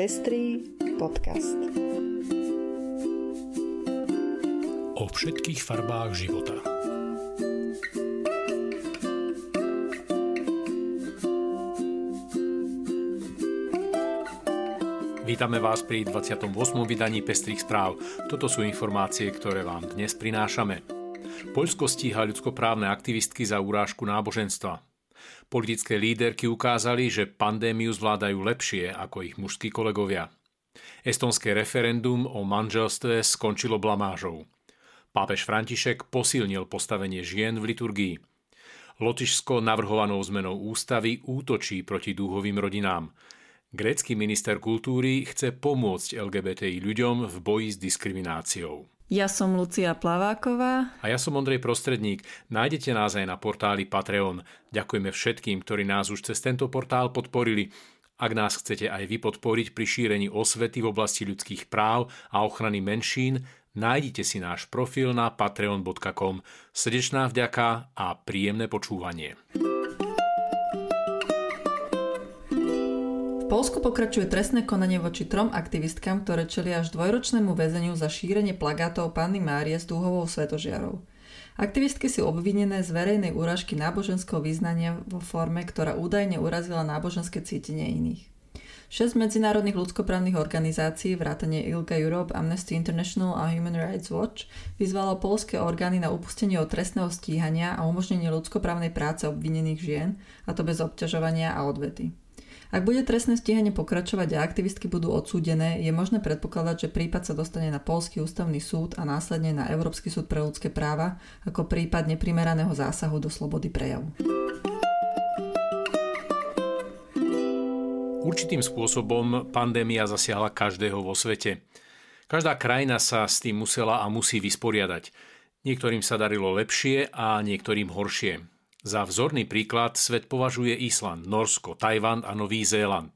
Pestrý podcast. O všetkých farbách života. Vítame vás pri 28. vydaní Pestrých správ. Toto sú informácie, ktoré vám dnes prinášame. Poľsko stíha ľudskoprávne aktivistky za urážku náboženstva. Politické líderky ukázali, že pandémiu zvládajú lepšie ako ich mužskí kolegovia. Estonské referendum o manželstve skončilo blamážou. Pápež František posilnil postavenie žien v liturgii. Lotyšsko navrhovanou zmenou ústavy útočí proti dúhovým rodinám. Grécky minister kultúry chce pomôcť LGBTI ľuďom v boji s diskrimináciou. Ja som Lucia Plaváková. A ja som Ondrej Prostredník. Nájdete nás aj na portáli Patreon. Ďakujeme všetkým, ktorí nás už cez tento portál podporili. Ak nás chcete aj vy podporiť pri šírení osvety v oblasti ľudských práv a ochrany menšín, nájdite si náš profil na patreon.com. Srdečná vďaka a príjemné počúvanie. Polsku pokračuje trestné konanie voči trom aktivistkám, ktoré čelia až dvojročnému väzeniu za šírenie plagátov Panny Márie s dúhovou svetožiarou. Aktivistky sú obvinené z verejnej úražky náboženského význania vo forme, ktorá údajne urazila náboženské cítenie iných. Šesť medzinárodných ľudskoprávnych organizácií, vrátane ILGA Europe, Amnesty International a Human Rights Watch, vyzvalo polské orgány na upustenie od trestného stíhania a umožnenie ľudskoprávnej práce obvinených žien, a to bez obťažovania a odvety. Ak bude trestné stíhanie pokračovať a aktivistky budú odsúdené, je možné predpokladať, že prípad sa dostane na Polský ústavný súd a následne na Európsky súd pre ľudské práva ako prípad neprimeraného zásahu do slobody prejavu. Určitým spôsobom pandémia zasiahla každého vo svete. Každá krajina sa s tým musela a musí vysporiadať. Niektorým sa darilo lepšie a niektorým horšie. Za vzorný príklad svet považuje Island, Norsko, Tajvan a Nový Zéland.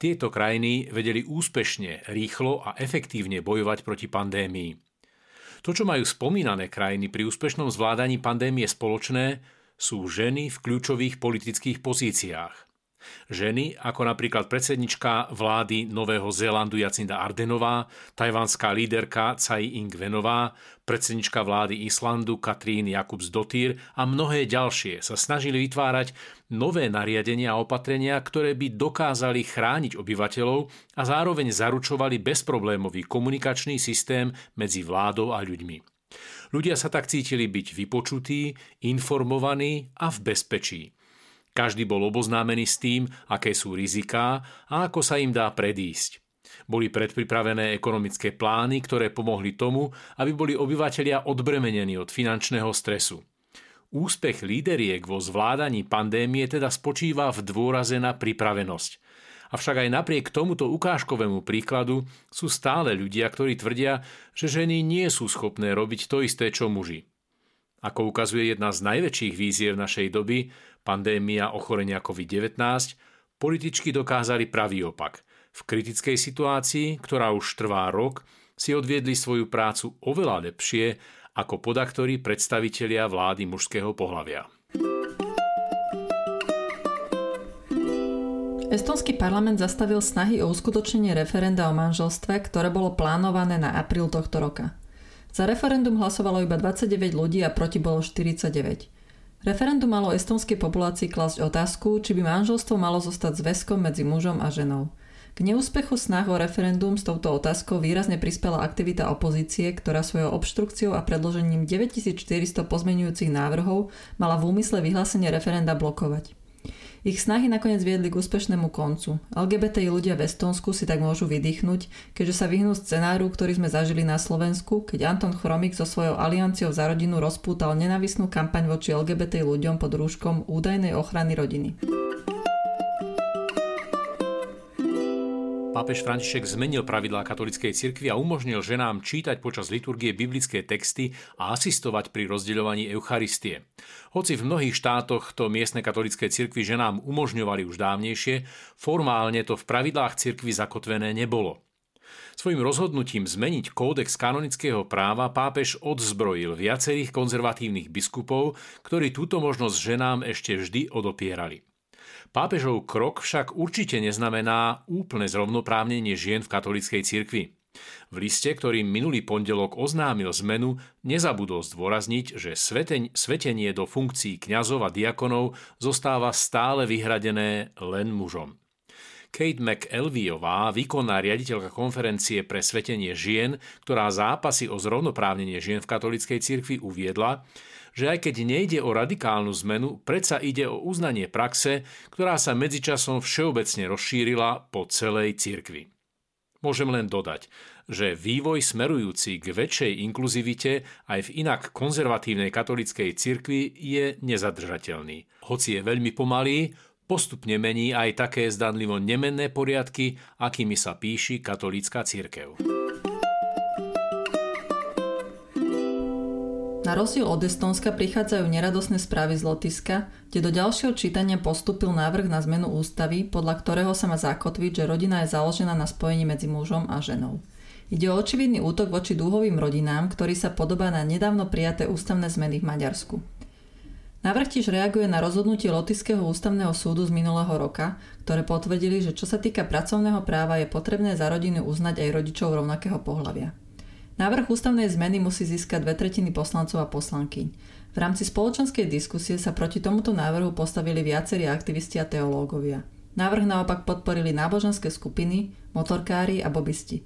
Tieto krajiny vedeli úspešne, rýchlo a efektívne bojovať proti pandémii. To, čo majú spomínané krajiny pri úspešnom zvládaní pandémie spoločné, sú ženy v kľúčových politických pozíciách. Ženy, ako napríklad predsednička vlády Nového Zélandu Jacinda Ardenová, tajvanská líderka Tsai Ing-venová, predsednička vlády Islandu Katrín Jakubs Dotýr a mnohé ďalšie sa snažili vytvárať nové nariadenia a opatrenia, ktoré by dokázali chrániť obyvateľov a zároveň zaručovali bezproblémový komunikačný systém medzi vládou a ľuďmi. Ľudia sa tak cítili byť vypočutí, informovaní a v bezpečí. Každý bol oboznámený s tým, aké sú riziká a ako sa im dá predísť. Boli predpripravené ekonomické plány, ktoré pomohli tomu, aby boli obyvateľia odbremenení od finančného stresu. Úspech líderiek vo zvládaní pandémie teda spočíva v dôraze na pripravenosť. Avšak aj napriek tomuto ukážkovému príkladu sú stále ľudia, ktorí tvrdia, že ženy nie sú schopné robiť to isté, čo muži. Ako ukazuje jedna z najväčších víziev našej doby, pandémia ochorenia COVID-19, političky dokázali pravý opak. V kritickej situácii, ktorá už trvá rok, si odviedli svoju prácu oveľa lepšie ako podaktorí predstavitelia vlády mužského pohľavia. Estonský parlament zastavil snahy o uskutočnenie referenda o manželstve, ktoré bolo plánované na apríl tohto roka. Za referendum hlasovalo iba 29 ľudí a proti bolo 49. Referendum malo estonskej populácii klasť otázku, či by manželstvo malo zostať zväzkom medzi mužom a ženou. K neúspechu snah o referendum s touto otázkou výrazne prispela aktivita opozície, ktorá svojou obštrukciou a predložením 9400 pozmenujúcich návrhov mala v úmysle vyhlásenie referenda blokovať. Ich snahy nakoniec viedli k úspešnému koncu. LGBT ľudia v Estonsku si tak môžu vydýchnuť, keďže sa vyhnú scenáru, ktorý sme zažili na Slovensku, keď Anton Chromik so svojou alianciou za rodinu rozpútal nenavisnú kampaň voči LGBT ľuďom pod rúškom údajnej ochrany rodiny. Pápež František zmenil pravidlá katolíckej cirkvi a umožnil ženám čítať počas liturgie biblické texty a asistovať pri rozdeľovaní Eucharistie. Hoci v mnohých štátoch to miestne katolícke cirkvi ženám umožňovali už dávnejšie, formálne to v pravidlách cirkvi zakotvené nebolo. Svojim rozhodnutím zmeniť kódex kanonického práva pápež odzbrojil viacerých konzervatívnych biskupov, ktorí túto možnosť ženám ešte vždy odopierali. Pápežov krok však určite neznamená úplné zrovnoprávnenie žien v katolíckej cirkvi. V liste, ktorý minulý pondelok oznámil zmenu, nezabudol zdôrazniť, že sveteň, svetenie do funkcií kňazov a diakonov zostáva stále vyhradené len mužom. Kate McElviová, výkonná riaditeľka konferencie pre svetenie žien, ktorá zápasy o zrovnoprávnenie žien v katolíckej cirkvi uviedla, že aj keď nejde o radikálnu zmenu, predsa ide o uznanie praxe, ktorá sa medzičasom všeobecne rozšírila po celej cirkvi. Môžem len dodať, že vývoj smerujúci k väčšej inkluzivite aj v inak konzervatívnej katolíckej cirkvi je nezadržateľný. Hoci je veľmi pomalý, postupne mení aj také zdanlivo nemenné poriadky, akými sa píši katolícka církev. Na rozdiel od Estónska prichádzajú neradosné správy z Lotiska, kde do ďalšieho čítania postupil návrh na zmenu ústavy, podľa ktorého sa má zakotviť, že rodina je založená na spojení medzi mužom a ženou. Ide o očividný útok voči dúhovým rodinám, ktorý sa podobá na nedávno prijaté ústavné zmeny v Maďarsku. Návrh tiež reaguje na rozhodnutie Lotyského ústavného súdu z minulého roka, ktoré potvrdili, že čo sa týka pracovného práva je potrebné za rodinu uznať aj rodičov rovnakého pohľavia. Návrh ústavnej zmeny musí získať dve tretiny poslancov a poslankyň. V rámci spoločenskej diskusie sa proti tomuto návrhu postavili viacerí aktivisti a teológovia. Návrh naopak podporili náboženské skupiny, motorkári a bobisti.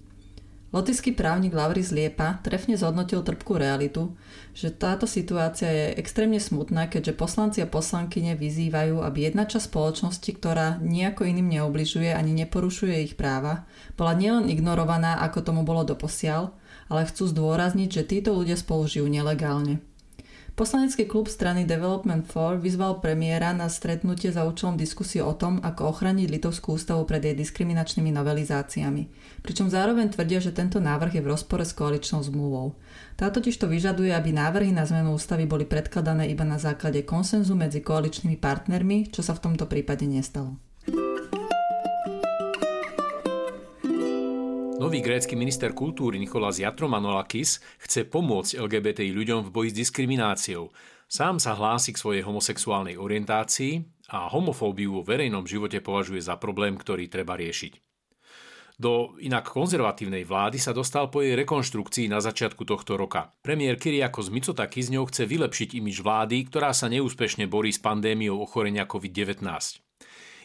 Lotyský právnik Lauris Liepa trefne zhodnotil trpkú realitu, že táto situácia je extrémne smutná, keďže poslanci a poslankyne vyzývajú, aby jedna časť spoločnosti, ktorá nejako iným neobližuje ani neporušuje ich práva, bola nielen ignorovaná, ako tomu bolo doposiaľ, ale chcú zdôrazniť, že títo ľudia spolu žijú nelegálne. Poslanecký klub strany Development 4 vyzval premiéra na stretnutie za účelom diskusie o tom, ako ochraniť Litovskú ústavu pred jej diskriminačnými novelizáciami. Pričom zároveň tvrdia, že tento návrh je v rozpore s koaličnou zmluvou. Tá totiž to vyžaduje, aby návrhy na zmenu ústavy boli predkladané iba na základe konsenzu medzi koaličnými partnermi, čo sa v tomto prípade nestalo. Nový grécky minister kultúry Nikolas Jatromanolakis chce pomôcť LGBTI ľuďom v boji s diskrimináciou. Sám sa hlási k svojej homosexuálnej orientácii a homofóbiu vo verejnom živote považuje za problém, ktorý treba riešiť. Do inak konzervatívnej vlády sa dostal po jej rekonštrukcii na začiatku tohto roka. Premiér Kyriakos Mitsotakis ňou chce vylepšiť imiž vlády, ktorá sa neúspešne borí s pandémiou ochorenia COVID-19.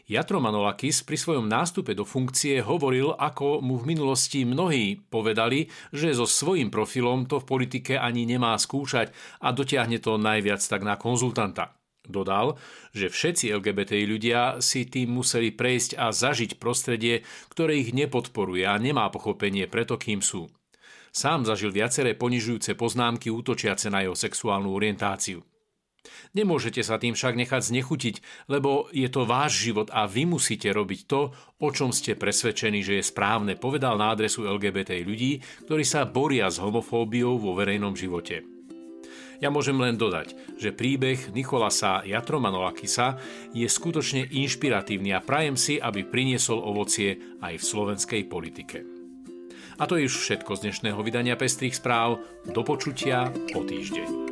Jatro Manolakis pri svojom nástupe do funkcie hovoril, ako mu v minulosti mnohí povedali, že so svojím profilom to v politike ani nemá skúšať a dotiahne to najviac tak na konzultanta. Dodal, že všetci LGBTI ľudia si tým museli prejsť a zažiť prostredie, ktoré ich nepodporuje a nemá pochopenie preto, kým sú. Sám zažil viaceré ponižujúce poznámky útočiace na jeho sexuálnu orientáciu. Nemôžete sa tým však nechať znechutiť, lebo je to váš život a vy musíte robiť to, o čom ste presvedčení, že je správne, povedal na adresu LGBT ľudí, ktorí sa boria s homofóbiou vo verejnom živote. Ja môžem len dodať, že príbeh Nikolasa Jatromanolakisa je skutočne inšpiratívny a prajem si, aby priniesol ovocie aj v slovenskej politike. A to je už všetko z dnešného vydania Pestrých správ. Do počutia o týždeň.